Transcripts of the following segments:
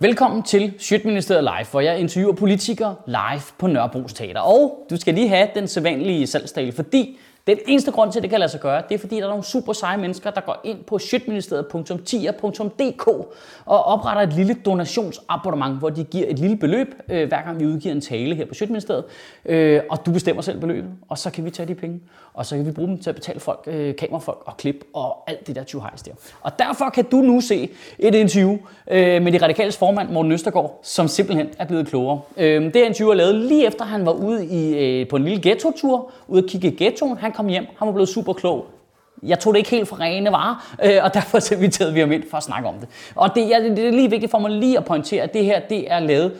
Velkommen til Sjøtministeriet Live, hvor jeg interviewer politikere live på Nørrebros Teater. Og du skal lige have den sædvanlige salgstale, fordi den eneste grund til, at det kan lade sig gøre, det er fordi, der er nogle super seje mennesker, der går ind på sjøtministeriet.10.dk og opretter et lille donationsabonnement, hvor de giver et lille beløb, øh, hver gang vi udgiver en tale her på Shitministeriet. Øh, og du bestemmer selv beløbet, og så kan vi tage de penge, og så kan vi bruge dem til at betale folk, øh, kamerafolk og klip og alt det der tjuhejs der. Og derfor kan du nu se et interview øh, med de radikales formand, Morten Østergaard, som simpelthen er blevet klogere. Øh, det interview er lavet lige efter, han var ude i, øh, på en lille ghetto-tur, ude at kigge i ghettoen. Han kom hjem, han var blevet super klog. Jeg tog det ikke helt for rene varer, øh, og derfor så inviterede vi ham ind for at snakke om det. Og det, ja, det er lige vigtigt for mig lige at pointere, at det her det er lavet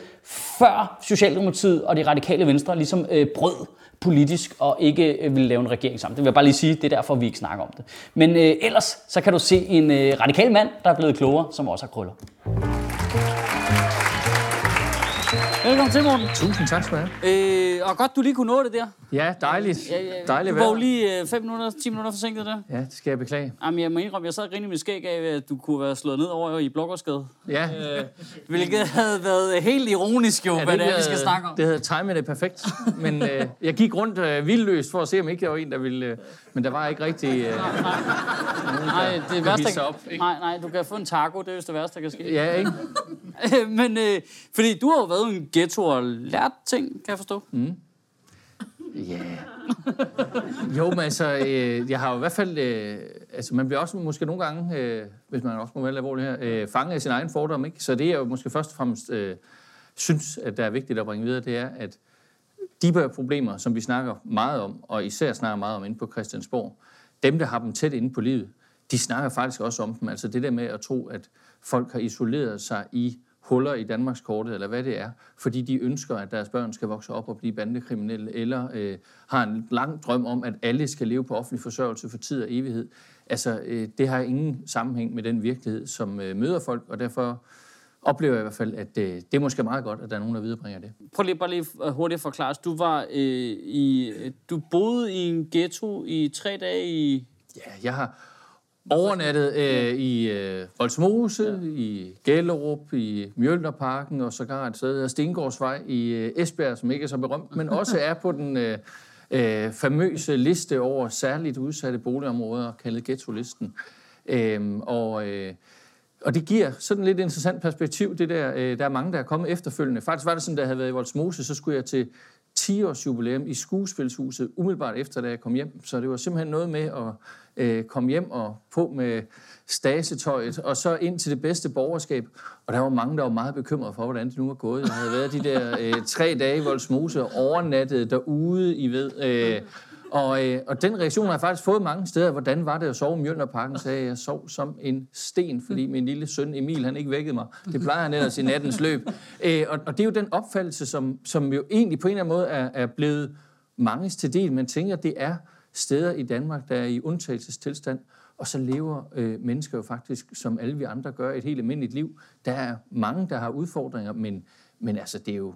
før Socialdemokratiet og de radikale venstre ligesom øh, brød politisk og ikke øh, ville lave en regering sammen. Det vil jeg bare lige sige, det er derfor, vi ikke snakker om det. Men øh, ellers så kan du se en øh, radikal mand, der er blevet klogere, som også har krøller. Velkommen til, Morten. Tusind tak skal du have. Øh, og godt, du lige kunne nå det der. Ja, dejligt. Ja, ja, Dejligt du var lige 5 minutter, 10 minutter forsinket der. Ja, det skal jeg beklage. Jamen, jeg må indrømme, jeg sad og grinede i mit skæg af, at du kunne være slået ned over i Blågårdsgade. Ja, Øh, hvilket havde været helt ironisk jo, ja, hvad det er, vi skal snakke om. Det havde timet det perfekt. Men øh, jeg gik rundt øh, vildløst for at se, om ikke der var en, der ville... Øh, men der var ikke rigtig... Øh, Nej, det kunne værste, hisse sig op, ikke? nej, nej, du kan få en taco, det er jo det værste, der kan ske. ja, ikke? Men, øh, fordi du har jo været i en ghetto og lært ting, kan jeg forstå. Mm. Ja. Jo, men altså, øh, jeg har jo i hvert fald... Øh, altså, man bliver også måske nogle gange, øh, hvis man også må være alvorlig her, øh, fanget af sin egen fordom, ikke? Så det, jeg jo måske først og fremmest øh, synes, at der er vigtigt at bringe videre, det er, at de her problemer, som vi snakker meget om, og især snakker meget om inde på Christiansborg, dem, der har dem tæt inde på livet, de snakker faktisk også om dem. Altså det der med at tro, at folk har isoleret sig i huller i Danmarkskortet, eller hvad det er, fordi de ønsker, at deres børn skal vokse op og blive bandekriminelle, eller øh, har en lang drøm om, at alle skal leve på offentlig forsørgelse for tid og evighed. Altså, øh, det har ingen sammenhæng med den virkelighed, som øh, møder folk, og derfor oplever jeg i hvert fald, at øh, det er måske meget godt, at der er nogen, der viderebringer det. Prøv lige bare lige øh, hurtigt at forklare. Du var øh, i, du boede i en ghetto i tre dage i... Ja, jeg har overnattet øh, i øh, Voldsmose, ja. i Gellerup, i Mjølnerparken og sågar et sted, der Stengårdsvej i øh, Esbjerg, som ikke er så berømt, men også er på den øh, øh, famøse liste over særligt udsatte boligområder, kaldet ghetto-listen. Øhm, og, øh, og det giver sådan lidt interessant perspektiv, det der, øh, der er mange, der er kommet efterfølgende. Faktisk var det sådan, da jeg havde været i Voldsmose, så skulle jeg til 10-års jubilæum i skuespilshuset, umiddelbart efter, da jeg kom hjem. Så det var simpelthen noget med at øh, komme hjem og på med stasetøjet, og så ind til det bedste borgerskab. Og der var mange, der var meget bekymrede for, hvordan det nu var gået. Jeg havde været de der øh, tre dage i Voldsmose og overnattet derude, I ved. Øh, og, øh, og den reaktion har jeg faktisk fået mange steder. Hvordan var det at sove i Mjølnerparken? Sagde jeg, jeg sov som en sten, fordi min lille søn Emil, han ikke vækkede mig. Det plejer han ellers i nattens løb. Øh, og, og det er jo den opfattelse, som, som jo egentlig på en eller anden måde er, er blevet manges til del. Man tænker, det er steder i Danmark, der er i undtagelsestilstand, og så lever øh, mennesker jo faktisk, som alle vi andre gør, et helt almindeligt liv. Der er mange, der har udfordringer, men, men altså, det er jo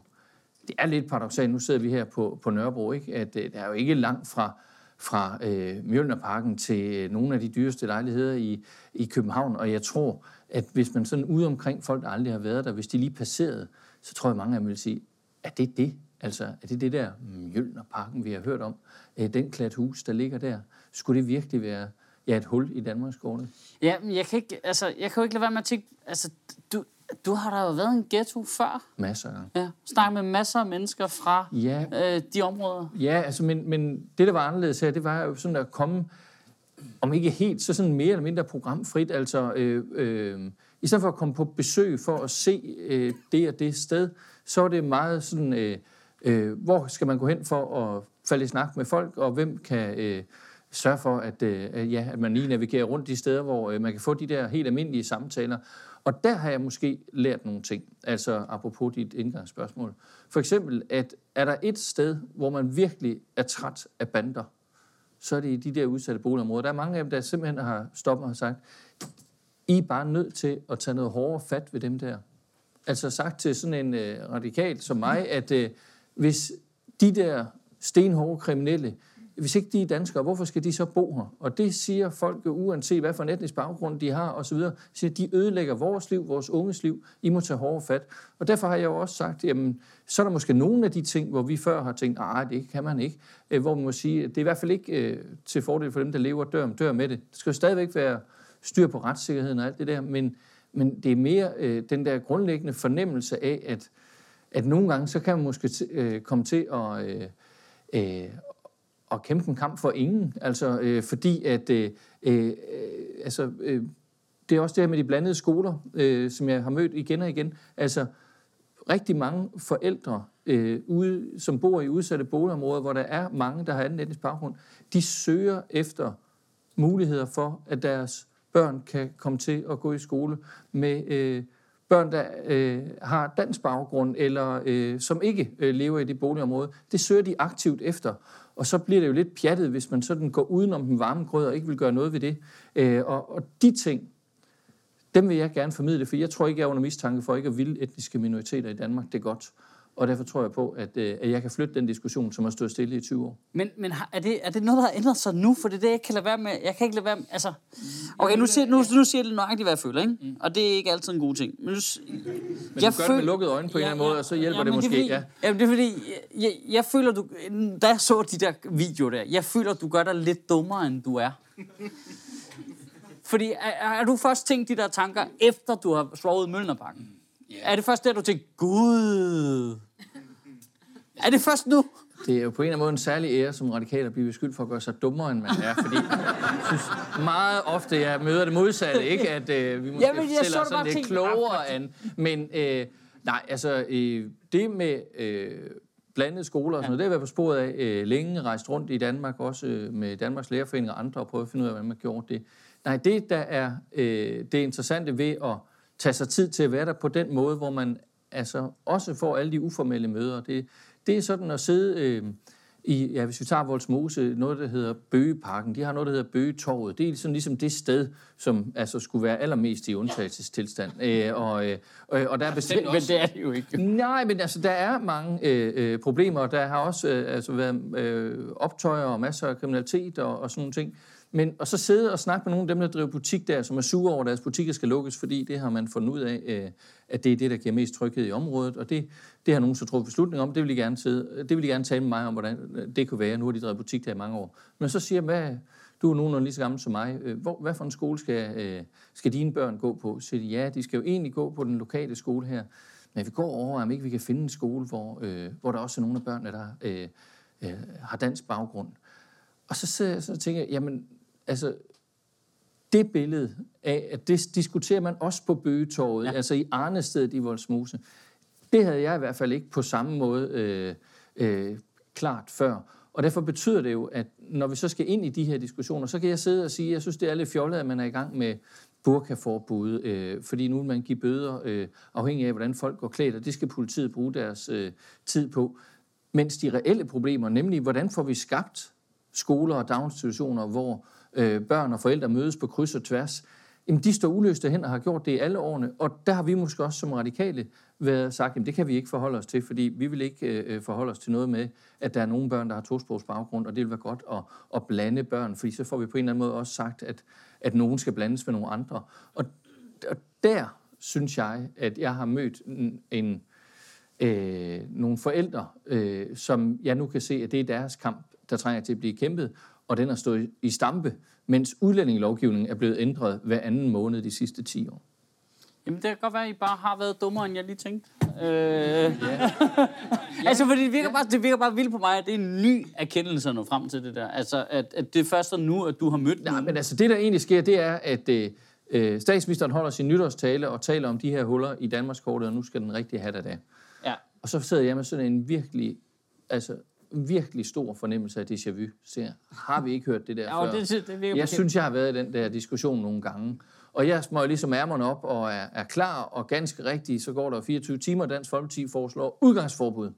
det er lidt paradoxalt. Nu sidder vi her på, på Nørrebro, ikke? at øh, der er jo ikke langt fra, fra øh, Mjølnerparken til øh, nogle af de dyreste lejligheder i, i København, og jeg tror, at hvis man sådan ude omkring folk, der aldrig har været der, hvis de lige passerede, så tror jeg, mange af dem vil sige, er det det? Altså, er det det der Mjølnerparken, vi har hørt om? Øh, den klat hus, der ligger der? Skulle det virkelig være ja, et hul i Danmarkskortet? Ja, men jeg kan, ikke, altså, jeg kan jo ikke lade være med at tænke... Altså, du, du har da jo været i en ghetto før. Masser af. Ja, snakket med masser af mennesker fra Ja, øh, de områder. Ja, altså, men, men det, der var anderledes her, det var jo sådan at komme, om ikke helt, så sådan mere eller mindre programfrit. Altså, øh, øh, i stedet for at komme på besøg for at se øh, det og det sted, så var det meget sådan, øh, øh, hvor skal man gå hen for at falde i snak med folk, og hvem kan øh, sørge for, at, øh, ja, at man lige navigerer rundt de steder, hvor øh, man kan få de der helt almindelige samtaler. Og der har jeg måske lært nogle ting, altså apropos dit indgangsspørgsmål. For eksempel, at er der et sted, hvor man virkelig er træt af bander, så er det i de der udsatte boligområder. Der er mange af dem, der simpelthen har stoppet og sagt, I er bare nødt til at tage noget hårdere fat ved dem der. Altså sagt til sådan en øh, radikal som mig, at øh, hvis de der stenhårde kriminelle, hvis ikke de er danskere, hvorfor skal de så bo her? Og det siger folk, uanset hvad for en etnisk baggrund de har osv., siger, de ødelægger vores liv, vores unges liv, I må tage hårde fat. Og derfor har jeg jo også sagt, jamen, så er der måske nogle af de ting, hvor vi før har tænkt, nej, det kan man ikke. Øh, hvor man må sige, det er i hvert fald ikke øh, til fordel for dem, der lever og dør, dør med det. Det skal jo stadigvæk være styr på retssikkerheden og alt det der, men, men det er mere øh, den der grundlæggende fornemmelse af, at, at nogle gange, så kan man måske t- øh, komme til at, øh, øh, at kæmpe en kamp for ingen. Altså, øh, fordi at, øh, øh, altså, øh, det er også det her med de blandede skoler, øh, som jeg har mødt igen og igen. Altså, rigtig mange forældre, øh, ude, som bor i udsatte boligområder, hvor der er mange, der har anden etnisk baggrund, de søger efter muligheder for, at deres børn kan komme til at gå i skole med øh, børn, der øh, har dansk baggrund, eller øh, som ikke øh, lever i det boligområde. Det søger de aktivt efter. Og så bliver det jo lidt pjattet, hvis man sådan går udenom den varme grød og ikke vil gøre noget ved det. Øh, og, og de ting, dem vil jeg gerne formidle, for jeg tror ikke, jeg er under mistanke for ikke at ville etniske minoriteter i Danmark. Det er godt. Og derfor tror jeg på, at, øh, at jeg kan flytte den diskussion, som har stået stille i 20 år. Men, men har- er, det, er det noget, der har ændret sig nu? For det er det, jeg kan lade være med. Jeg kan ikke lade være med, altså... Okay, nu siger, nu, nu siger jeg nøjagtigt, hvad jeg føler, ikke? Mm. Og det er ikke altid en god ting. Men, nu, Men jeg du gør det med lukkede øjne på en eller anden måde, og så hjælper det men måske. er fordi, ja. Jamen, det er fordi, jeg, jeg, jeg føler, du... Da jeg så de der videoer der, jeg føler, du gør dig lidt dummere, end du er. Fordi, er, er du først tænkt de der tanker, efter du har svoret Mølnerparken? Yeah. Er det først der, du tænker, Gud... Er det først nu? Det er jo på en eller anden måde en særlig ære som radikal at blive beskyldt for at gøre sig dummere, end man er. Fordi jeg synes meget ofte, jeg møder det modsatte, ikke? At øh, vi måske Jamen, jeg fortæller det sådan lidt klogere an. Men øh, nej, altså øh, det med øh, blandede skoler og sådan noget, det har jeg været på sporet af øh, længe, rejst rundt i Danmark, også øh, med Danmarks Lærerforening og andre, og prøvet at finde ud af, hvordan man gjorde det. Nej, det der er øh, det interessante ved at tage sig tid til at være der på den måde, hvor man altså også får alle de uformelle møder. Det, det er sådan at sidde øh, i, ja, hvis vi tager Voldsmose, noget, der hedder Bøgeparken. De har noget, der hedder Bøgetorvet. Det er sådan ligesom det sted, som altså skulle være allermest i undtagelsestilstand. Øh, og, øh, og, der er bestemt Men det er det jo ikke. Nej, men altså, der er mange øh, øh, problemer, der har også øh, altså, været øh, optøjer og masser af kriminalitet og, og sådan nogle ting. Men og så sidde og snakke med nogle af dem, der driver butik der, som er sure over, at deres butikker skal lukkes, fordi det har man fundet ud af, øh, at det er det, der giver mest tryghed i området. Og det, det har nogen så truffet beslutning om. Det vil, de gerne sidde, det vil de gerne tale med mig om, hvordan øh, det kunne være. Nu har de drevet butik der i mange år. Men så siger jeg, hvad, du er nogenlunde lige så gammel som mig. Øh, hvor, hvad for en skole skal, øh, skal dine børn gå på? Så siger de, ja, de skal jo egentlig gå på den lokale skole her. Men vi går over, om ikke vi kan finde en skole, hvor, øh, hvor der også er nogle af børnene, der øh, øh, har dansk baggrund. Og så sidder jeg så og tænker, jamen, altså, det billede af, at det diskuterer man også på Bøgetorvet, ja. altså i Arnestedet i Voldsmose, det havde jeg i hvert fald ikke på samme måde øh, øh, klart før. Og derfor betyder det jo, at når vi så skal ind i de her diskussioner, så kan jeg sidde og sige, at jeg synes, det er lidt fjollet, at man er i gang med burkaforbud, øh, fordi nu vil man give bøder øh, afhængig af, hvordan folk går klædt, og det skal politiet bruge deres øh, tid på. Mens de reelle problemer, nemlig hvordan får vi skabt skoler og daginstitutioner, hvor øh, Øh, børn og forældre mødes på kryds og tværs, jamen de står uløste hen og har gjort det i alle årene. Og der har vi måske også som radikale været sagt, jamen det kan vi ikke forholde os til, fordi vi vil ikke øh, øh forholde os til noget med, at der er nogle børn, der har tosprogs baggrund, og det vil være godt at, at blande børn, fordi så får vi på en eller anden måde også sagt, at, at nogen skal blandes med nogle andre. Og, og der synes jeg, at jeg har mødt en, en øh, nogle forældre, øh, som jeg nu kan se, at det er deres kamp, der trænger til at blive kæmpet, og den har stået i stampe, mens udlændingelovgivningen er blevet ændret hver anden måned de sidste 10 år. Jamen, det kan godt være, at I bare har været dummere, end jeg lige tænkte. Øh... Ja. altså, fordi det virker, bare, det virker bare vildt på mig, at det er en ny erkendelse at nå frem til det der. Altså, at, at det er først nu, at du har mødt Nej, men altså det, der egentlig sker, det er, at øh, øh, statsministeren holder sin nytårstale og taler om de her huller i Danmarkskortet, og nu skal den rigtig have det der. Ja. Og så sidder jeg med sådan en virkelig, altså virkelig stor fornemmelse af déjà vu. Så har vi ikke hørt det der Ja, før? det, det, det Jeg bekendt. synes, jeg har været i den der diskussion nogle gange. Og jeg smøger ligesom ærmerne op og er, er klar, og ganske rigtigt, så går der 24 timer, Dansk Folkeparti foreslår udgangsforbud.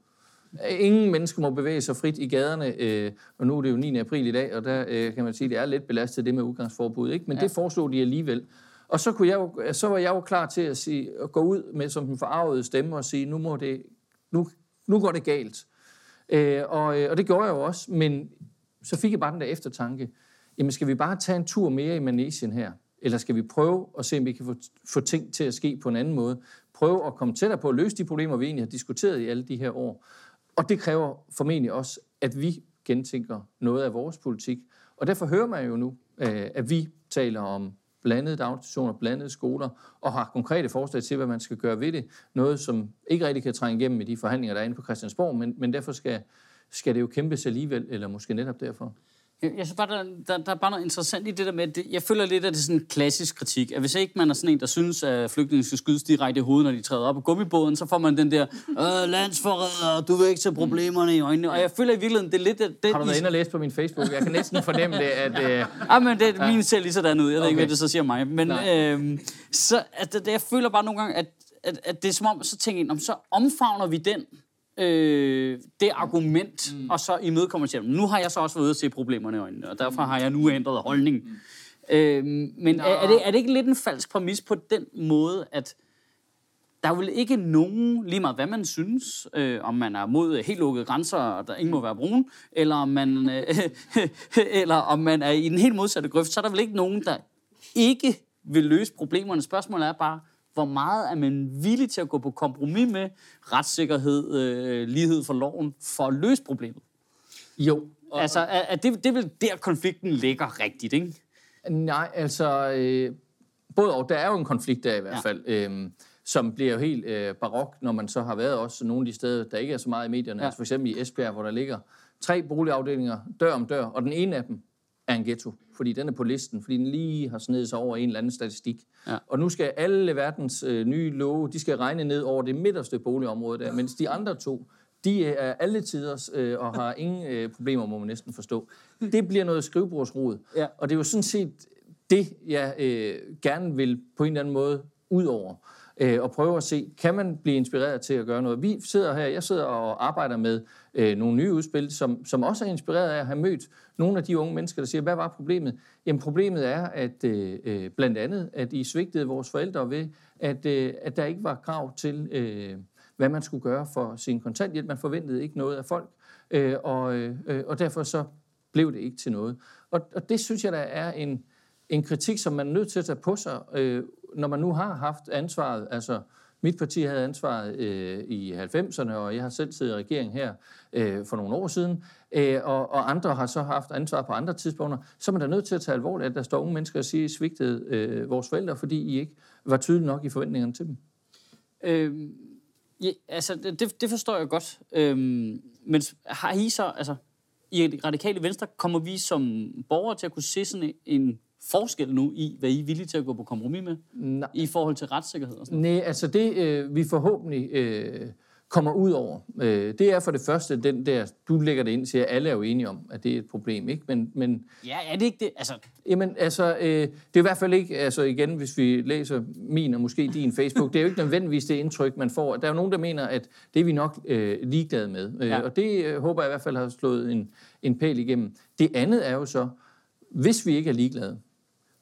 Ingen mennesker må bevæge sig frit i gaderne, øh, og nu er det jo 9. april i dag, og der øh, kan man sige, det er lidt belastet det med udgangsforbud, ikke? men ja. det foreslog de alligevel. Og så, kunne jeg jo, så var jeg jo klar til at, sige, at gå ud med som den forarvede stemme og sige, nu, må det, nu, nu går det galt. Øh, og, øh, og det gjorde jeg jo også, men så fik jeg bare den der eftertanke. Jamen, skal vi bare tage en tur mere i Manesien her? Eller skal vi prøve at se, om vi kan få, få ting til at ske på en anden måde? Prøve at komme tættere på at løse de problemer, vi egentlig har diskuteret i alle de her år. Og det kræver formentlig også, at vi gentænker noget af vores politik. Og derfor hører man jo nu, øh, at vi taler om blandede daginstitutioner, blandede skoler, og har konkrete forslag til, hvad man skal gøre ved det. Noget, som ikke rigtig kan trænge igennem i de forhandlinger, der er inde på Christiansborg, men, men derfor skal, skal det jo kæmpes alligevel, eller måske netop derfor. Jeg synes bare, der, der, der er bare noget interessant i det der med, det, jeg føler lidt, at det er sådan en klassisk kritik, at hvis ikke man er sådan en, der synes, at flygtninge skal skydes direkte i hovedet, når de træder op på gummibåden, så får man den der, øh, landsforræder, du vil ikke tage problemerne i øjnene. Og jeg føler i virkeligheden, det er lidt... Det, Har du været inde og læst på min Facebook? Jeg kan næsten fornemme det, at... Øh... Ah, men det, min ser lige sådan ud. Jeg ved ikke, hvad det så siger mig. Men øh, så, at, det, jeg føler bare nogle gange, at, at, at det er som om, så tænker jeg, så omfavner vi den øh, det argument, mm. og så imødekommer til Nu har jeg så også været ude at se problemerne i øjnene, og derfor har jeg nu ændret holdning. Mm. Øh, men er, er, det, er det ikke lidt en falsk præmis på den måde, at der er vel ikke nogen, lige meget hvad man synes, øh, om man er mod helt lukkede grænser, og der ingen må være brun, eller om man, øh, eller om man er i den helt modsatte grøft, så er der vel ikke nogen, der ikke vil løse problemerne. Spørgsmålet er bare, hvor meget er man villig til at gå på kompromis med retssikkerhed, øh, lighed for loven, for at løse problemet? Jo. Og, altså, er, er det, det er vel der, konflikten ligger rigtigt, ikke? Nej, altså, øh, både og. Der er jo en konflikt der i hvert ja. fald, øh, som bliver jo helt øh, barok, når man så har været også nogle af de steder, der ikke er så meget i medierne. Ja. Altså for eksempel i Esbjerg, hvor der ligger tre boligafdelinger dør om dør, og den ene af dem er en ghetto, fordi den er på listen, fordi den lige har snedet sig over en eller anden statistik. Ja. Og nu skal alle verdens øh, nye love, de skal regne ned over det midterste boligområde der, mens de andre to, de er alle tiders øh, og har ingen øh, problemer, må man næsten forstå. Det bliver noget skrivebordsrod. Ja. Og det er jo sådan set det, jeg øh, gerne vil på en eller anden måde ud over øh, og prøve at se, kan man blive inspireret til at gøre noget. Vi sidder her, jeg sidder og arbejder med øh, nogle nye udspil, som, som også er inspireret af at have mødt nogle af de unge mennesker, der siger, hvad var problemet? Jamen problemet er, at øh, øh, blandt andet, at I svigtede vores forældre ved, at, øh, at der ikke var krav til, øh, hvad man skulle gøre for sin kontanthjælp. Man forventede ikke noget af folk, øh, og, øh, og derfor så blev det ikke til noget. Og, og det synes jeg, der er en, en kritik, som man er nødt til at tage på sig, øh, når man nu har haft ansvaret, altså mit parti havde ansvaret øh, i 90'erne, og jeg har selv siddet i regering her øh, for nogle år siden, øh, og, og andre har så haft ansvar på andre tidspunkter, så er man da nødt til at tage alvorligt, at der står unge mennesker og siger, at I svigtede øh, vores forældre, fordi I ikke var tydelige nok i forventningerne til dem. Øh, ja, altså, det, det forstår jeg godt. Øh, men har I så, altså, i radikale venstre, kommer vi som borgere til at kunne se sådan en forskel nu i, hvad I er villige til at gå på kompromis med Nej. i forhold til retssikkerhed? Og sådan Nej, altså det øh, vi forhåbentlig øh, kommer ud over, øh, det er for det første den der, du lægger det ind til, at alle er jo enige om, at det er et problem, ikke? Men, men, ja, er det ikke det? Altså... Jamen, altså, øh, det er i hvert fald ikke, altså igen, hvis vi læser min og måske din Facebook, det er jo ikke nødvendigvis det indtryk, man får. Der er jo nogen, der mener, at det er vi nok øh, ligeglade med. Øh, ja. Og det øh, håber jeg i hvert fald har slået en, en pæl igennem. Det andet er jo så, hvis vi ikke er ligeglade,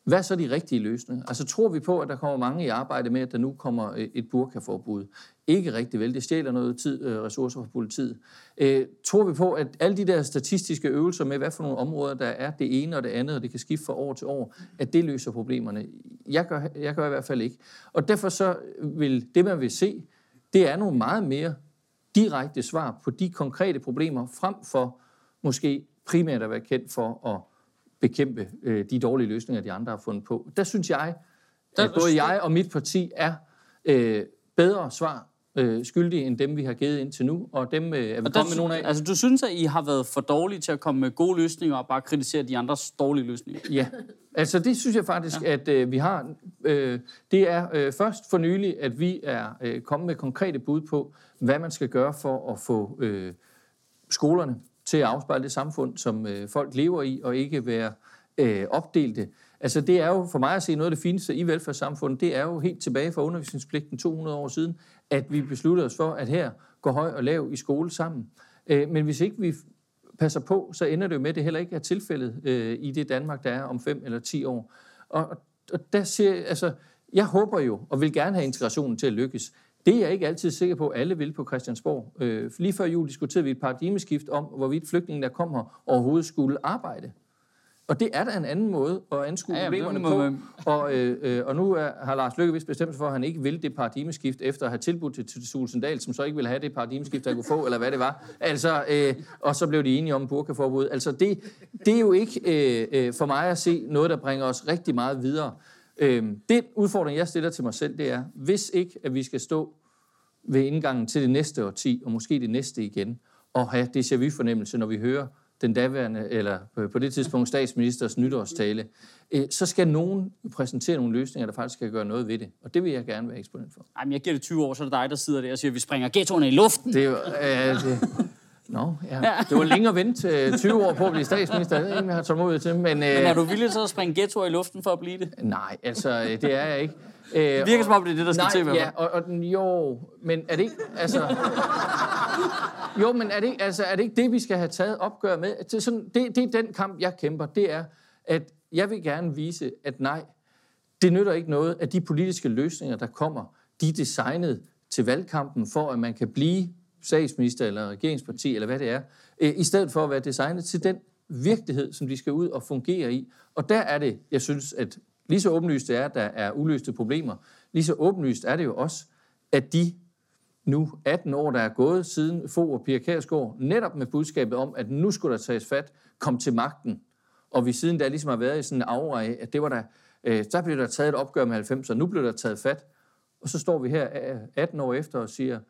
hvad er så de rigtige løsninger? Altså tror vi på, at der kommer mange i arbejde med, at der nu kommer øh, et burkaforbud? Ikke rigtig vel. Det stjæler noget tid, øh, ressourcer fra politiet. Øh, tror vi på, at alle de der statistiske øvelser med, hvad for nogle områder, der er det ene og det andet, og det kan skifte fra år til år, at det løser problemerne? Jeg gør, jeg gør i hvert fald ikke. Og derfor så vil det, man vil se, det er nogle meget mere direkte svar på de konkrete problemer, frem for måske primært at være kendt for at bekæmpe øh, de dårlige løsninger, de andre har fundet på. Der synes jeg, at både jeg og mit parti er øh, bedre svar øh, skyldige end dem, vi har givet indtil nu, og dem øh, er vi kommet med nogle af. Altså, du synes, at I har været for dårlige til at komme med gode løsninger og bare kritisere de andres dårlige løsninger? Ja, altså det synes jeg faktisk, ja. at øh, vi har. Øh, det er øh, først for nylig, at vi er øh, kommet med konkrete bud på, hvad man skal gøre for at få øh, skolerne til at afspejle det samfund, som øh, folk lever i, og ikke være øh, opdelte. Altså det er jo for mig at se noget af det fineste i velfærdssamfundet, det er jo helt tilbage fra undervisningspligten 200 år siden, at vi besluttede os for, at her går høj og lav i skole sammen. Øh, men hvis ikke vi passer på, så ender det jo med, at det heller ikke er tilfældet øh, i det Danmark, der er om 5 eller 10 år. Og, og der ser, altså, jeg håber jo, og vil gerne have integrationen til at lykkes, det er jeg ikke altid sikker på, at alle vil på Christiansborg. Øh, lige før jul diskuterede vi et paradigmeskift om, hvorvidt flygtningen, der kom her, overhovedet skulle arbejde. Og det er da en anden måde at anskue Ja, ja, problemerne på. man- Og, øh, øh, og nu er, har Lars Løkke vist bestemt sig for, at han ikke vil det paradigmeskift, efter at have tilbudt det til Sulsendal, som så ikke ville have det paradigmeskift, der kunne få, eller hvad det var. Altså, øh, og så blev de enige om burkaforbud. Altså, det, det er jo ikke øh, øh, for mig at se noget, der bringer os rigtig meget videre. Øh, det udfordring, jeg stiller til mig selv, det er, hvis ikke, at vi skal stå ved indgangen til det næste årti, og måske det næste igen, og have déjà vu-fornemmelse, når vi hører den daværende, eller på- på det tidspunkt statsministers nytårstale, øh, så skal nogen præsentere nogle løsninger, der faktisk kan gøre noget ved det. Og det vil jeg gerne være eksponent for. Ej, men jeg giver det 20 år, så er det dig, der sidder der og siger, at vi springer ghettoerne i luften. Det er jo... Øh, det, Nå, ja. Det var længere at vente til 20 år på at blive statsminister. Det er ikke, jeg har tålmodighed til. Men, Men er øh, du villig til at springe ghettoer i luften for at blive det? nej, altså, øh, det er jeg ikke. Øh, Det virker som om, det er det, der skal Nej, til med ja, og, og, den- jo, men er det ikke, altså... jo, men er det, ikke- altså, er det ikke det, vi skal have taget opgør med? Det sådan, det, det er den kamp, jeg kæmper. Det er, at jeg vil gerne vise, at nej, det nytter ikke noget, at de politiske løsninger, der kommer, de er designet til valgkampen, for at man kan blive statsminister eller regeringsparti, eller hvad det er, øh, i stedet for at være designet til den virkelighed, som de skal ud og fungere i. Og der er det, jeg synes, at lige så åbenlyst det er, at der er uløste problemer, lige så åbenlyst er det jo også, at de nu 18 år, der er gået siden Fogh og Pia Kærsgaard, netop med budskabet om, at nu skulle der tages fat, kom til magten. Og vi siden da ligesom har været i sådan en aura af, at det var der, øh, der blev der taget et opgør med 90'erne, nu blev der taget fat. Og så står vi her øh, 18 år efter og siger,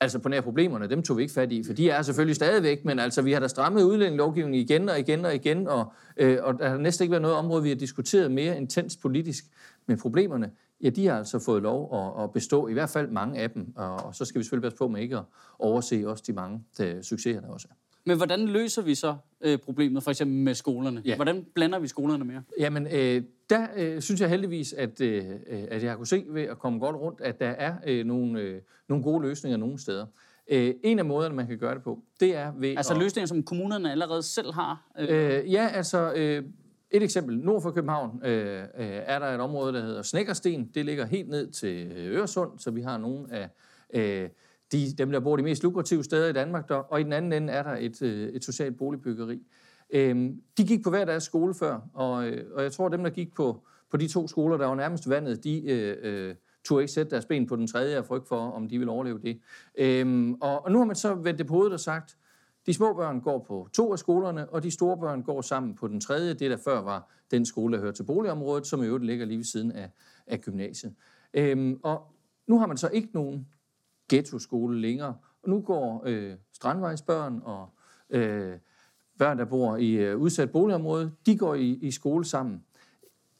altså på nær problemerne, dem tog vi ikke fat i, for de er selvfølgelig stadigvæk, men altså vi har da strammet udlændingelovgivningen igen og igen og igen, og, øh, og der har næsten ikke været noget område, vi har diskuteret mere intens politisk. Men problemerne, ja, de har altså fået lov at, at bestå, i hvert fald mange af dem, og, og så skal vi selvfølgelig passe på med ikke at overse også de mange der, succeser, der også er. Men hvordan løser vi så øh, problemet, for eksempel med skolerne? Ja. Hvordan blander vi skolerne mere? Jamen, øh, der øh, synes jeg heldigvis, at, øh, øh, at jeg har kunne se ved at komme godt rundt, at der er øh, nogle, øh, nogle gode løsninger nogle steder. Øh, en af måderne, man kan gøre det på, det er ved Altså at... løsninger, som kommunerne allerede selv har. Øh, Øh, ja, altså øh, et eksempel. Nord for København øh, øh, er der et område, der hedder Snækkersten. Det ligger helt ned til øh, Øresund, så vi har nogle af øh, de, dem, der bor de mest lukrative steder i Danmark. Der, og i den anden ende er der et, øh, et socialt boligbyggeri. Øh, de gik på hver deres skole før, og, øh, og jeg tror, at dem, der gik på, på de to skoler, der var nærmest vandet, de øh, øh, turde ikke sætte deres ben på den tredje af frygt for, om de ville overleve det. Øh, og, og nu har man så vendt det på hovedet og sagt, de små børn går på to af skolerne, og de store børn går sammen på den tredje, det der før var den skole, der hører til boligområdet, som i øvrigt ligger lige ved siden af, af gymnasiet. Øhm, og nu har man så ikke nogen ghetto-skole længere, og nu går øh, strandvejsbørn og øh, børn, der bor i øh, udsat boligområde, de går i, i skole sammen.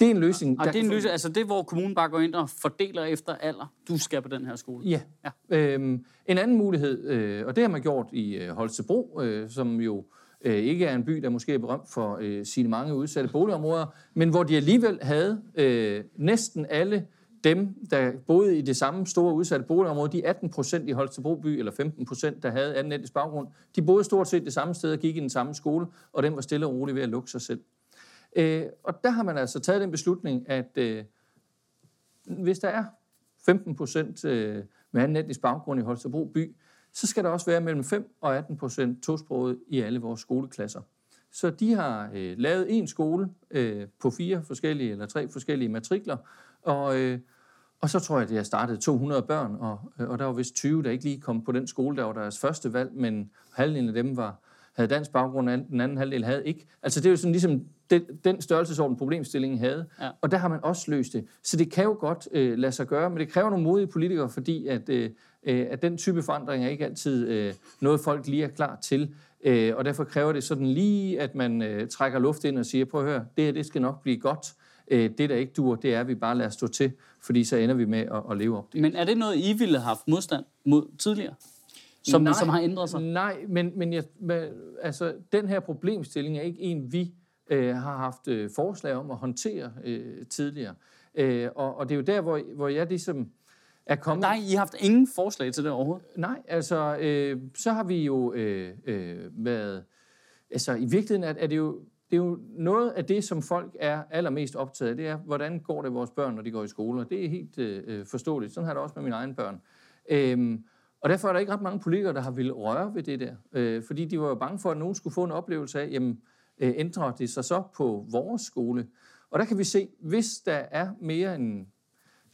Det er en løsning. og det er en løsning, altså det, hvor kommunen bare går ind og fordeler efter alder. Du skal på den her skole. Ja. ja. Øhm, en anden mulighed, øh, og det har man gjort i øh, Holstebro, øh, som jo øh, ikke er en by, der måske er berømt for øh, sine mange udsatte boligområder, men hvor de alligevel havde øh, næsten alle dem, der boede i det samme store udsatte boligområde, de 18 procent i Holstebro by, eller 15 procent, der havde anden etnisk baggrund, de boede stort set det samme sted og gik i den samme skole, og den var stille og rolig ved at lukke sig selv. Øh, og der har man altså taget den beslutning, at øh, hvis der er 15 procent øh, med anden etnisk baggrund i Holstebro by, så skal der også være mellem 5 og 18 procent tosproget i alle vores skoleklasser. Så de har øh, lavet en skole øh, på fire forskellige eller tre forskellige matrikler, og, øh, og så tror jeg, at har startet 200 børn, og, øh, og der var vist 20, der ikke lige kom på den skole, der var deres første valg, men halvdelen af dem var, havde dansk baggrund, og den anden halvdel havde ikke. Altså det er jo sådan ligesom den, den størrelsesorden, problemstillingen havde. Ja. Og der har man også løst det. Så det kan jo godt øh, lade sig gøre, men det kræver nogle modige politikere, fordi at, øh, øh, at den type forandring er ikke altid øh, noget, folk lige er klar til. Øh, og derfor kræver det sådan lige, at man øh, trækker luft ind og siger, prøv at høre, det her det skal nok blive godt. Øh, det, der ikke dur, det er, at vi bare lader stå til, fordi så ender vi med at, at leve op. Men er det noget, I ville have haft modstand mod tidligere? Som, Nej, som har ændret sig? Nej, men, men, jeg, men altså, den her problemstilling er ikke en, vi øh, har haft øh, forslag om at håndtere øh, tidligere. Øh, og, og det er jo der, hvor, hvor jeg ligesom er kommet... Nej, I har haft ingen forslag til det overhovedet. Nej, altså, øh, så har vi jo øh, øh, været... Altså, i virkeligheden er, er det jo... Det er jo noget af det, som folk er allermest optaget af, det er, hvordan går det vores børn, når de går i skole. Og det er helt øh, forståeligt. Sådan har det også med mine egne børn. Øhm, og derfor er der ikke ret mange politikere, der har ville røre ved det der. Øh, fordi de var jo bange for, at nogen skulle få en oplevelse af, jamen, øh, ændrer det sig så på vores skole? Og der kan vi se, hvis der er mere end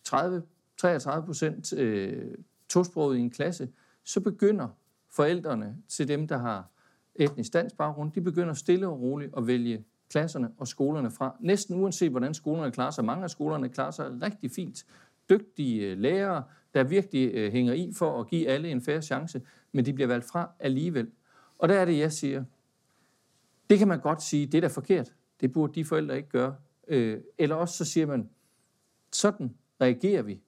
30, 33 procent øh, tosproget i en klasse, så begynder forældrene til dem, der har etnisk dansk baggrund, de begynder stille og roligt at vælge klasserne og skolerne fra. Næsten uanset, hvordan skolerne klarer sig. Mange af skolerne klarer sig rigtig fint. Dygtige øh, lærere, der virkelig øh, hænger i for at give alle en færre chance, men de bliver valgt fra alligevel. Og der er det, jeg siger, det kan man godt sige, det er da forkert. Det burde de forældre ikke gøre. Øh, eller også så siger man, sådan reagerer vi.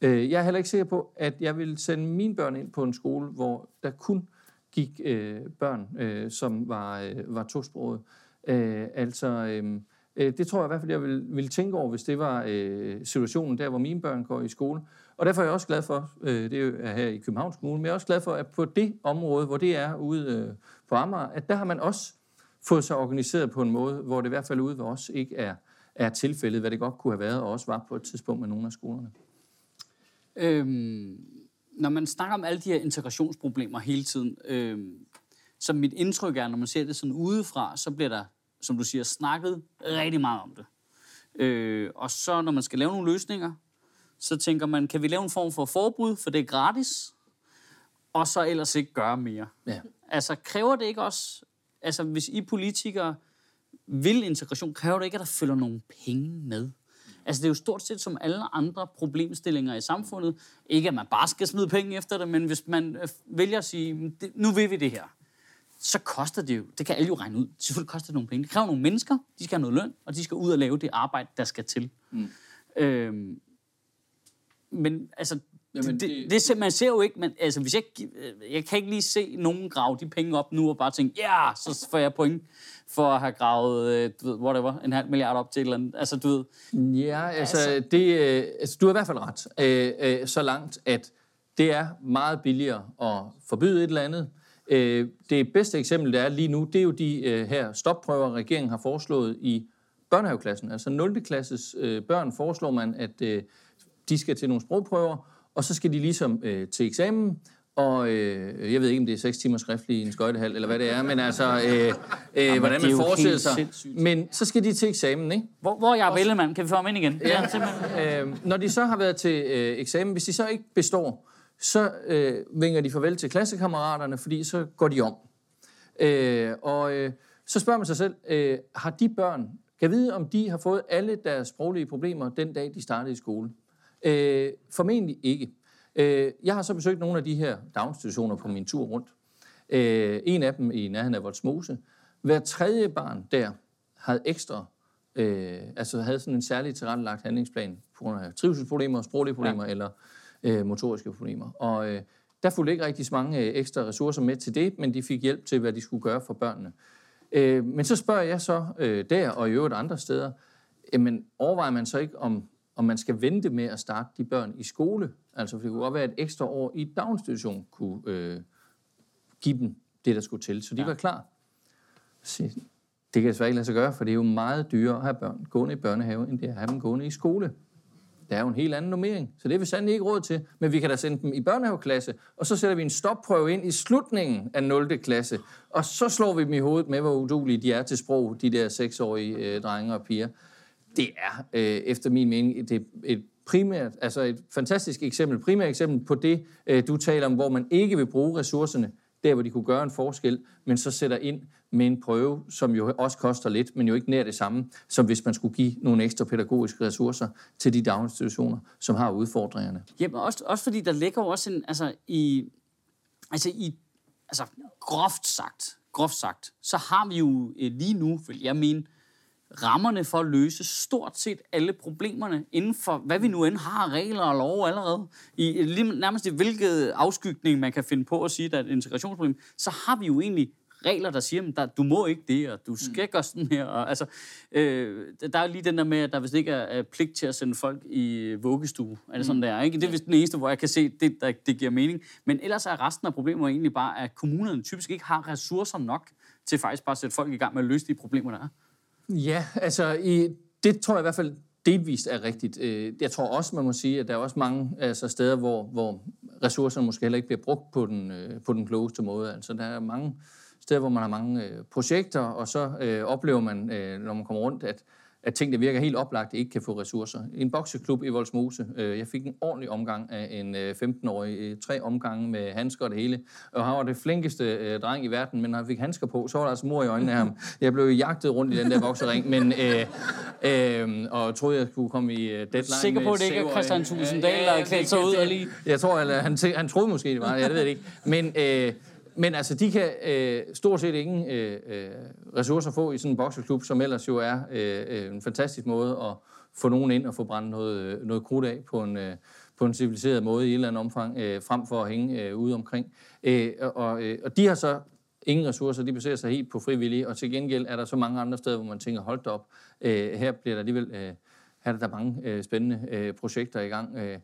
Jeg er heller ikke sikker på, at jeg vil sende mine børn ind på en skole, hvor der kun gik øh, børn, øh, som var, øh, var tosproget. Øh, altså, øhm, øh, det tror jeg i hvert fald, jeg ville, ville tænke over, hvis det var øh, situationen der, hvor mine børn går i skole. Og derfor er jeg også glad for, øh, det er her i Københavns Kommune, men jeg er også glad for, at på det område, hvor det er ude øh, på Amager, at der har man også fået sig organiseret på en måde, hvor det i hvert fald ude ved os ikke er, er tilfældet, hvad det godt kunne have været, og også var på et tidspunkt med nogle af skolerne. Øhm, når man snakker om alle de her integrationsproblemer hele tiden, øhm, så mit indtryk er, når man ser det sådan udefra, så bliver der, som du siger, snakket rigtig meget om det. Øh, og så når man skal lave nogle løsninger, så tænker man, kan vi lave en form for forbud, for det er gratis, og så ellers ikke gøre mere. Ja. Altså kræver det ikke også, altså hvis I politikere vil integration, kræver det ikke, at der følger nogle penge med? Altså det er jo stort set som alle andre problemstillinger i samfundet. Ikke at man bare skal smide penge efter det, men hvis man øh, vælger at sige, nu vil vi det her, så koster det jo, det kan alle jo regne ud, selvfølgelig koster det nogle penge. Det kræver nogle mennesker, de skal have noget løn, og de skal ud og lave det arbejde, der skal til. Mm. Øhm, men altså, Jamen, det, det, det, man ser jo ikke, men altså, hvis jeg, jeg kan ikke lige se nogen grave de penge op nu og bare tænke, ja, så får jeg point for at have gravet, øh, du ved, whatever, en halv milliard op til et eller andet. Altså, du ved. Ja, altså, altså. Det, øh, altså du har i hvert fald ret. Øh, øh, så langt, at det er meget billigere at forbyde et eller andet. Øh, det bedste eksempel, der er lige nu, det er jo de øh, her stopprøver, regeringen har foreslået i børnehaveklassen. Altså 0. klasses øh, børn foreslår man, at øh, de skal til nogle sprogprøver, og så skal de ligesom øh, til eksamen, og øh, jeg ved ikke, om det er 6 timer skriftlig i en skøjtehal, eller hvad det er, men altså, øh, øh, Jamen, hvordan man forestiller sig. Sindssygt. Men så skal de til eksamen, ikke? Hvor, hvor er jeg Vellemann? Kan vi få ham ind igen? Ja, ja øh, når de så har været til øh, eksamen, hvis de så ikke består, så øh, vinger de farvel til klassekammeraterne, fordi så går de om. Øh, og øh, så spørger man sig selv, øh, har de børn, kan vide, om de har fået alle deres sproglige problemer den dag, de startede i skole? Øh, formentlig ikke. Øh, jeg har så besøgt nogle af de her daginstitutioner på min tur rundt. Øh, en af dem i nærheden af Voldsmose. Hver tredje barn der havde ekstra, øh, altså havde sådan en særlig tilrettelagt handlingsplan på grund af trivselsproblemer, sproglige problemer ja. eller øh, motoriske problemer. Og øh, der fulgte ikke rigtig så mange øh, ekstra ressourcer med til det, men de fik hjælp til, hvad de skulle gøre for børnene. Øh, men så spørger jeg så øh, der og i øvrigt andre steder, jamen overvejer man så ikke, om om man skal vente med at starte de børn i skole. Altså, for det kunne godt være, at et ekstra år i daginstitution kunne øh, give dem det, der skulle til. Så de ja. var klar. Så, det kan desværre ikke lade sig gøre, for det er jo meget dyrere at have børn gående i børnehave, end det er at have dem gående i skole. Der er jo en helt anden nummering, så det er vi sandelig ikke råd til. Men vi kan da sende dem i børnehaveklasse, og så sætter vi en stopprøve ind i slutningen af 0. klasse, og så slår vi dem i hovedet med, hvor udulige de er til sprog, de der seksårige øh, drenge og piger det er øh, efter min mening det et primært, altså et fantastisk eksempel, primært eksempel på det, øh, du taler om, hvor man ikke vil bruge ressourcerne der, hvor de kunne gøre en forskel, men så sætter ind med en prøve, som jo også koster lidt, men jo ikke nær det samme, som hvis man skulle give nogle ekstra pædagogiske ressourcer til de daginstitutioner, som har udfordringerne. Jamen også, også fordi der ligger jo også en, altså i, altså i, altså groft sagt, groft sagt, så har vi jo øh, lige nu, vil jeg mene, rammerne for at løse stort set alle problemerne inden for, hvad vi nu end har, regler og lov allerede. I lige nærmest i hvilket afskygning man kan finde på at sige, at der er et integrationsproblem, så har vi jo egentlig regler, der siger, at du må ikke det, og du skal mm. gøre sådan her. Og, altså, øh, der er lige den der med, at der vist ikke er, pligt til at sende folk i vuggestue. Er det sådan, mm. der? Ikke? Det er vist den eneste, hvor jeg kan se, det, der, det giver mening. Men ellers er resten af problemet egentlig bare, at kommunerne typisk ikke har ressourcer nok til faktisk bare at sætte folk i gang med at løse de problemer, der er. Ja, altså i, det tror jeg i hvert fald delvist er rigtigt. Øh, jeg tror også, man må sige, at der er også mange altså, steder, hvor, hvor ressourcerne måske heller ikke bliver brugt på den, øh, på den klogeste måde. Altså, der er mange steder, hvor man har mange øh, projekter, og så øh, oplever man, øh, når man kommer rundt, at at ting, der virker helt oplagt, ikke kan få ressourcer. En bokseklub i Voldsmose. Øh, jeg fik en ordentlig omgang af en 15-årig. Øh, tre omgange med handsker og det hele. Og han var det flinkeste øh, dreng i verden, men når han fik handsker på, så var der altså mor i øjnene af ham. Jeg blev jagtet rundt i den der boksering, men, øh, øh, og troede, jeg skulle komme i deadline Sikker på, at det ikke er Christian Tusinddal, der har klædt sig ud og lige... Jeg tror, han, han troede måske, det var. Jeg ved det ikke. Men... Øh, men altså, de kan øh, stort set ingen øh, øh, ressourcer få i sådan en bokseklub, som ellers jo er øh, øh en fantastisk måde at få nogen ind og få brændt noget, øh, noget krudt af på en, øh, på en civiliseret måde i et eller andet omfang, øh, frem for at hænge øh, ude omkring. Øh, og, øh, og de har så ingen ressourcer, de baserer sig helt på frivillige, og til gengæld er der så mange andre steder, hvor man tænker, hold da op, øh, her bliver der alligevel øh, her er der mange øh, spændende øh, projekter i gang. Øh,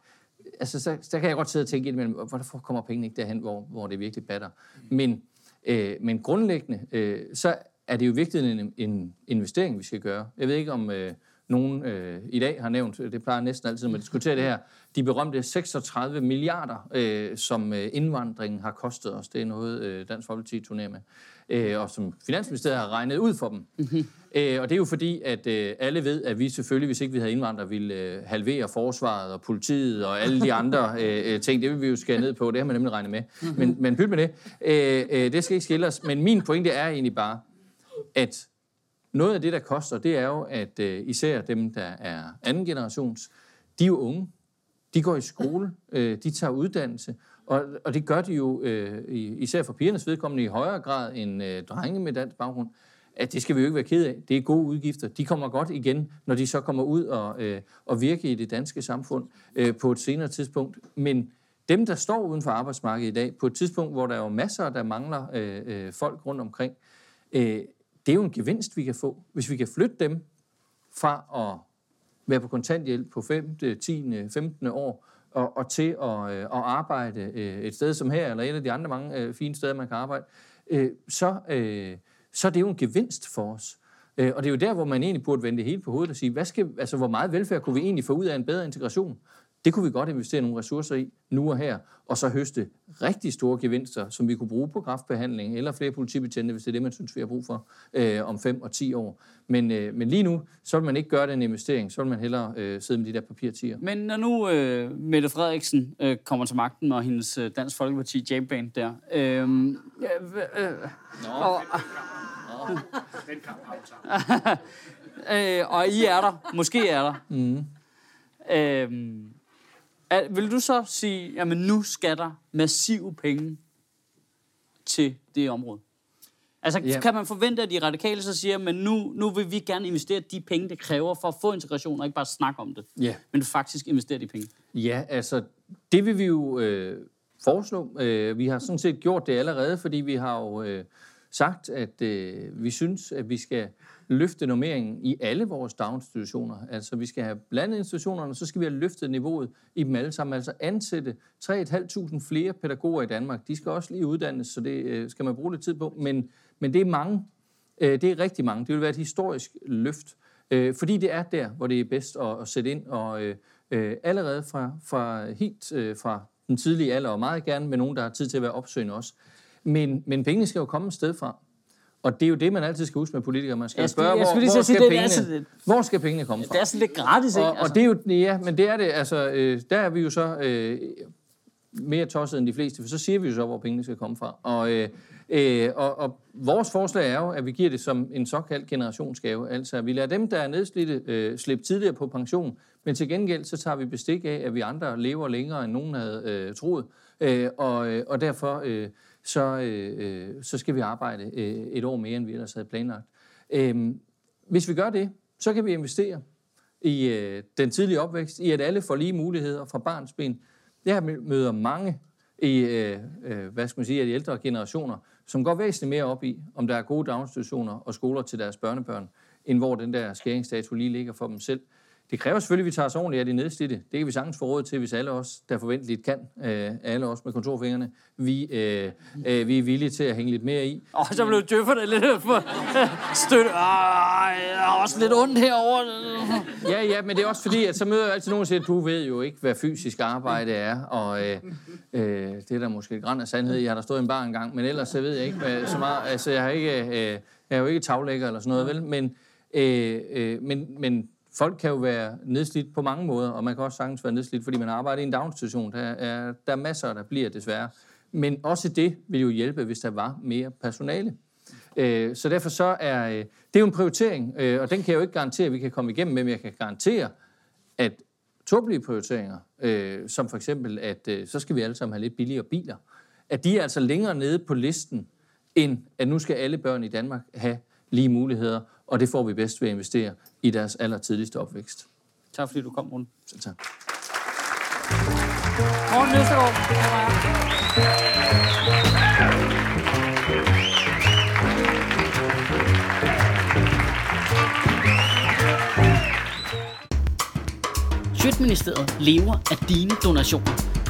altså, så, så kan jeg godt sidde og tænke indimellem, hvorfor kommer pengene ikke derhen, hvor, hvor det virkelig batter? Men, øh, men grundlæggende, øh, så er det jo vigtigt en, en investering, vi skal gøre. Jeg ved ikke, om øh, nogen øh, i dag har nævnt, det plejer næsten altid, at diskutere det her, de berømte 36 milliarder, øh, som øh, indvandringen har kostet os. Det er noget, øh, Dansk Folkeparti turnerer med, øh, og som Finansministeriet har regnet ud for dem. Mm-hmm. Øh, og det er jo fordi, at øh, alle ved, at vi selvfølgelig, hvis ikke vi havde indvandrere, ville øh, halvere forsvaret og politiet og alle de andre øh, øh ting. Det vil vi jo skære ned på, det har man nemlig regnet med. Mm-hmm. Men, men pyt med det. Øh, øh, det skal ikke skille os. Men min pointe er egentlig bare, at noget af det, der koster, det er jo, at øh, især dem, der er anden generations, de er jo unge. De går i skole, øh, de tager uddannelse, og, og det gør de jo øh, især for pigernes vedkommende i højere grad end øh, drenge med dansk baggrund. At det skal vi jo ikke være ked af. Det er gode udgifter. De kommer godt igen, når de så kommer ud og, øh, og virker i det danske samfund øh, på et senere tidspunkt. Men dem, der står uden for arbejdsmarkedet i dag, på et tidspunkt, hvor der er jo masser, der mangler øh, øh, folk rundt omkring, øh, det er jo en gevinst, vi kan få. Hvis vi kan flytte dem fra at være på kontanthjælp på 5., 10., 15. år, og, og til at, øh, at arbejde øh, et sted som her, eller et af de andre mange øh, fine steder, man kan arbejde, øh, så, øh, så er det jo en gevinst for os. Øh, og det er jo der, hvor man egentlig burde vende det hele på hovedet og sige, hvad skal, altså, hvor meget velfærd kunne vi egentlig få ud af en bedre integration? Det kunne vi godt investere nogle ressourcer i nu og her, og så høste rigtig store gevinster, som vi kunne bruge på kraftbehandling eller flere politibetjente, hvis det er det, man synes, vi har brug for øh, om 5 og 10 år. Men, øh, men lige nu, så vil man ikke gøre den investering, så vil man hellere øh, sidde med de der papirtiger. Men når nu øh, Mette Frederiksen øh, kommer til magten, og hendes øh, Dansk Folkeparti jam-band der... Øh, øh, øh, Nå, og, den kamp øh, og I er der. Måske er der. Mm. Øh, er, vil du så sige, at nu skal der massive penge til det område? Altså, ja. kan man forvente, at de radikale så siger, men nu, nu vil vi gerne investere de penge, det kræver for at få integration, og ikke bare snakke om det, ja. men faktisk investere de penge? Ja, altså, det vil vi jo øh, foreslå. Øh, vi har sådan set gjort det allerede, fordi vi har jo øh, sagt, at øh, vi synes, at vi skal løfte normeringen i alle vores daginstitutioner. Altså vi skal have blandet institutionerne, så skal vi have løftet niveauet i dem alle sammen. Altså ansætte 3.500 flere pædagoger i Danmark. De skal også lige uddannes, så det øh, skal man bruge lidt tid på. Men, men det er mange. Øh, det er rigtig mange. Det vil være et historisk løft. Øh, fordi det er der, hvor det er bedst at, at sætte ind. Og øh, øh allerede fra, fra helt øh, fra den tidlige alder, og meget gerne med nogen, der har tid til at være opsøgende også. Men, men pengene skal jo komme et sted fra. Og det er jo det, man altid skal huske med politikere. Man skal spørge, hvor, hvor, skal pengene, det, hvor skal pengene komme fra? Det er sådan lidt gratis, ikke? Og, altså. og det er jo, ja, men det er det. Altså, øh, der er vi jo så øh, mere tosset end de fleste, for så siger vi jo så, hvor pengene skal komme fra. Og, øh, øh, og, og vores forslag er jo, at vi giver det som en såkaldt generationsgave. Altså, vi lader dem, der er nedslidte, øh, slippe tidligere på pension, men til gengæld så tager vi bestik af, at vi andre lever længere, end nogen havde øh, troet. Øh, og, øh, og derfor... Øh, så, øh, øh, så skal vi arbejde øh, et år mere, end vi ellers havde planlagt. Øh, hvis vi gør det, så kan vi investere i øh, den tidlige opvækst, i at alle får lige muligheder fra barns ben. Jeg møder mange i, øh, øh, hvad skal man sige, af de ældre generationer, som går væsentligt mere op i, om der er gode daginstitutioner og skoler til deres børnebørn, end hvor den der skæringsdato lige ligger for dem selv det kræver selvfølgelig, at vi tager os ordentligt af de nedslidte. Det kan vi sagtens få råd til, hvis alle os, der forventeligt kan, øh, alle os med kontorfingrene, vi, øh, øh, vi er villige til at hænge lidt mere i. Og så blev døfferne lidt for støtte. Ej, jeg har også lidt ondt herovre. Ja, ja, men det er også fordi, at så møder jeg altid nogen og siger, at du ved jo ikke, hvad fysisk arbejde er, og øh, øh, det er der måske et græn af sandhed. Jeg har der stået i en bar engang, men ellers så ved jeg ikke hvad, så meget. Altså, jeg, har ikke, øh, jeg er jo ikke taglægger eller sådan noget, vel? Men, øh, øh, men, men folk kan jo være nedslidt på mange måder, og man kan også sagtens være nedslidt, fordi man arbejder i en daginstitution. Der er, der er masser, der bliver desværre. Men også det vil jo hjælpe, hvis der var mere personale. Øh, så derfor så er øh, det er jo en prioritering, øh, og den kan jeg jo ikke garantere, at vi kan komme igennem med, men jeg kan garantere, at tåbelige prioriteringer, som for eksempel, at så skal vi alle sammen have lidt billigere biler, at de er altså længere nede på listen, end at nu skal alle børn i Danmark have lige muligheder, og det får vi bedst ved at investere i deres allertidligste opvækst. Tak fordi du kom, Morten. Selv tak. Morten Østergaard. Sjøtministeriet lever af dine donationer.